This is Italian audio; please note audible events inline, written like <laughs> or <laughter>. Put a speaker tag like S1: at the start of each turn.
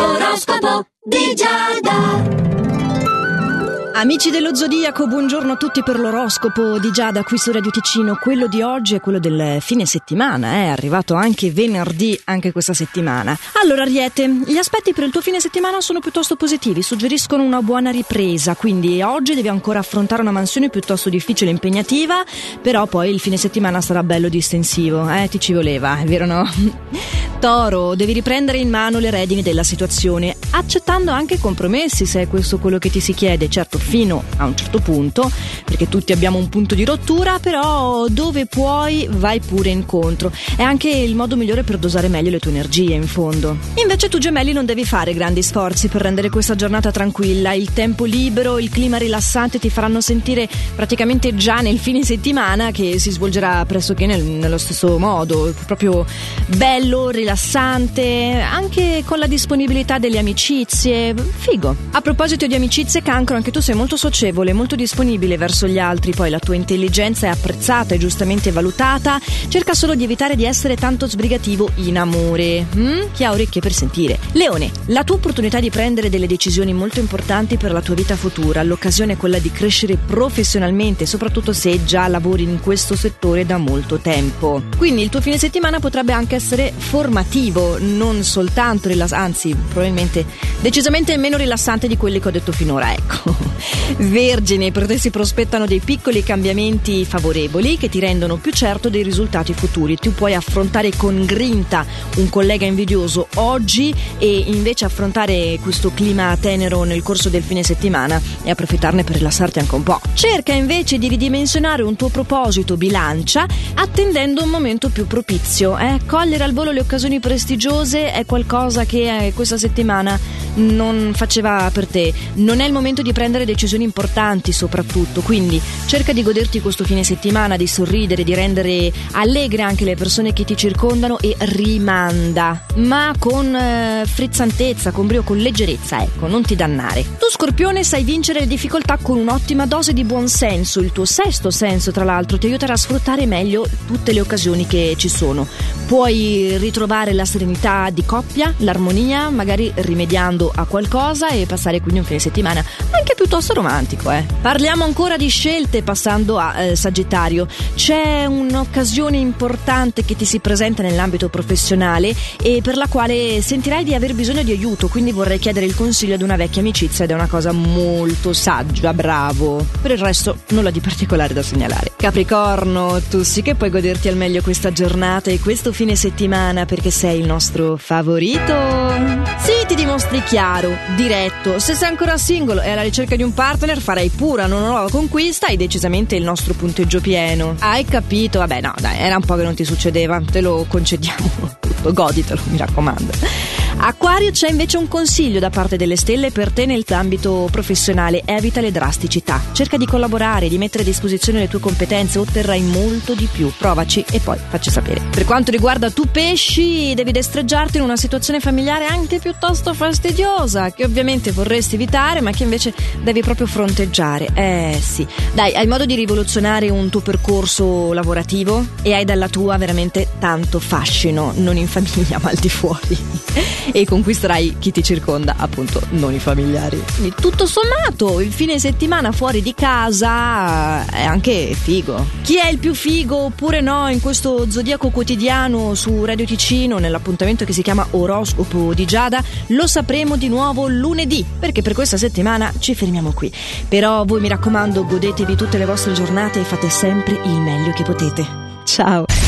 S1: L'oroscopo di Giada.
S2: Amici dello Zodiaco, buongiorno a tutti per l'oroscopo di Giada qui su Radio Ticino. Quello di oggi è quello del fine settimana, eh? è arrivato anche venerdì, anche questa settimana. Allora, Ariete, gli aspetti per il tuo fine settimana sono piuttosto positivi, suggeriscono una buona ripresa, quindi oggi devi ancora affrontare una mansione piuttosto difficile e impegnativa, però poi il fine settimana sarà bello distensivo, eh? ti ci voleva, è vero no? Toro, devi riprendere in mano le redini della situazione, accettando anche compromessi se è questo quello che ti si chiede, certo fino a un certo punto, perché tutti abbiamo un punto di rottura, però dove puoi vai pure incontro. È anche il modo migliore per dosare meglio le tue energie, in fondo. Invece tu gemelli non devi fare grandi sforzi per rendere questa giornata tranquilla, il tempo libero, il clima rilassante ti faranno sentire praticamente già nel fine settimana che si svolgerà pressoché nel, nello stesso modo, proprio bello, rilassante, anche con la disponibilità delle amicizie, figo. A proposito di amicizie, cancro, anche tu sei molto socievole, molto disponibile verso gli altri, poi la tua intelligenza è apprezzata e giustamente valutata, cerca solo di evitare di essere tanto sbrigativo in amore. Mm? Chi ha orecchie per sentire? Leone, la tua opportunità di prendere delle decisioni molto importanti per la tua vita futura, l'occasione è quella di crescere professionalmente, soprattutto se già lavori in questo settore da molto tempo. Quindi il tuo fine settimana potrebbe anche essere formativo, non soltanto rilassante, anzi probabilmente decisamente meno rilassante di quelli che ho detto finora, ecco. <laughs> Vergine, per te si prospettano dei piccoli cambiamenti favorevoli che ti rendono più certo dei risultati futuri. Tu puoi affrontare con grinta un collega invidioso oggi e invece affrontare questo clima tenero nel corso del fine settimana e approfittarne per rilassarti anche un po'. Cerca invece di ridimensionare un tuo proposito bilancia attendendo un momento più propizio. Eh? Cogliere al volo le occasioni prestigiose è qualcosa che eh, questa settimana non faceva per te. Non è il momento di prendere decisioni importanti soprattutto, quindi cerca di goderti questo fine settimana, di sorridere, di rendere allegre anche le persone che ti circondano e rimanda, ma con eh, frizzantezza, con brio, con leggerezza, ecco, non ti dannare. Tu Scorpione sai vincere le difficoltà con un'ottima dose di buon senso, il tuo sesto senso tra l'altro ti aiuterà a sfruttare meglio tutte le occasioni che ci sono. Puoi ritrovare la serenità di coppia, l'armonia, magari rimediando a qualcosa e passare quindi un fine settimana anche piuttosto romantico. Eh. Parliamo ancora di scelte passando a eh, Sagittario. C'è un'occasione importante che ti si presenta nell'ambito professionale e per la quale sentirai di aver bisogno di aiuto, quindi vorrei chiedere il consiglio ad una vecchia amicizia ed è una cosa molto saggia, bravo. Per il resto nulla di particolare da segnalare. Capricorno, tu sì che puoi goderti al meglio questa giornata e questo fine settimana perché sei il nostro favorito. Sì, ti dimostri chiaro, diretto. Se sei ancora singolo e alla ricerca di un partner, farai pura una nuova conquista e decisamente il nostro punteggio pieno. Hai capito? Vabbè, no, dai, era un po' che non ti succedeva, te lo concediamo <laughs> tutto, goditelo, mi raccomando. Acquario c'è invece un consiglio da parte delle stelle per te nell'ambito professionale, evita le drasticità, cerca di collaborare, di mettere a disposizione le tue competenze, otterrai molto di più, provaci e poi facci sapere. Per quanto riguarda tu pesci, devi destreggiarti in una situazione familiare anche piuttosto fastidiosa, che ovviamente vorresti evitare ma che invece devi proprio fronteggiare. Eh sì, dai, hai modo di rivoluzionare un tuo percorso lavorativo? E hai dalla tua veramente tanto fascino, non in famiglia <laughs> ma al di fuori e conquisterai chi ti circonda, appunto, non i familiari. Quindi tutto sommato, il fine settimana fuori di casa è anche figo. Chi è il più figo oppure no in questo zodiaco quotidiano su Radio Ticino nell'appuntamento che si chiama Oroscopo di Giada lo sapremo di nuovo lunedì, perché per questa settimana ci fermiamo qui. Però voi mi raccomando, godetevi tutte le vostre giornate e fate sempre il meglio che potete. Ciao!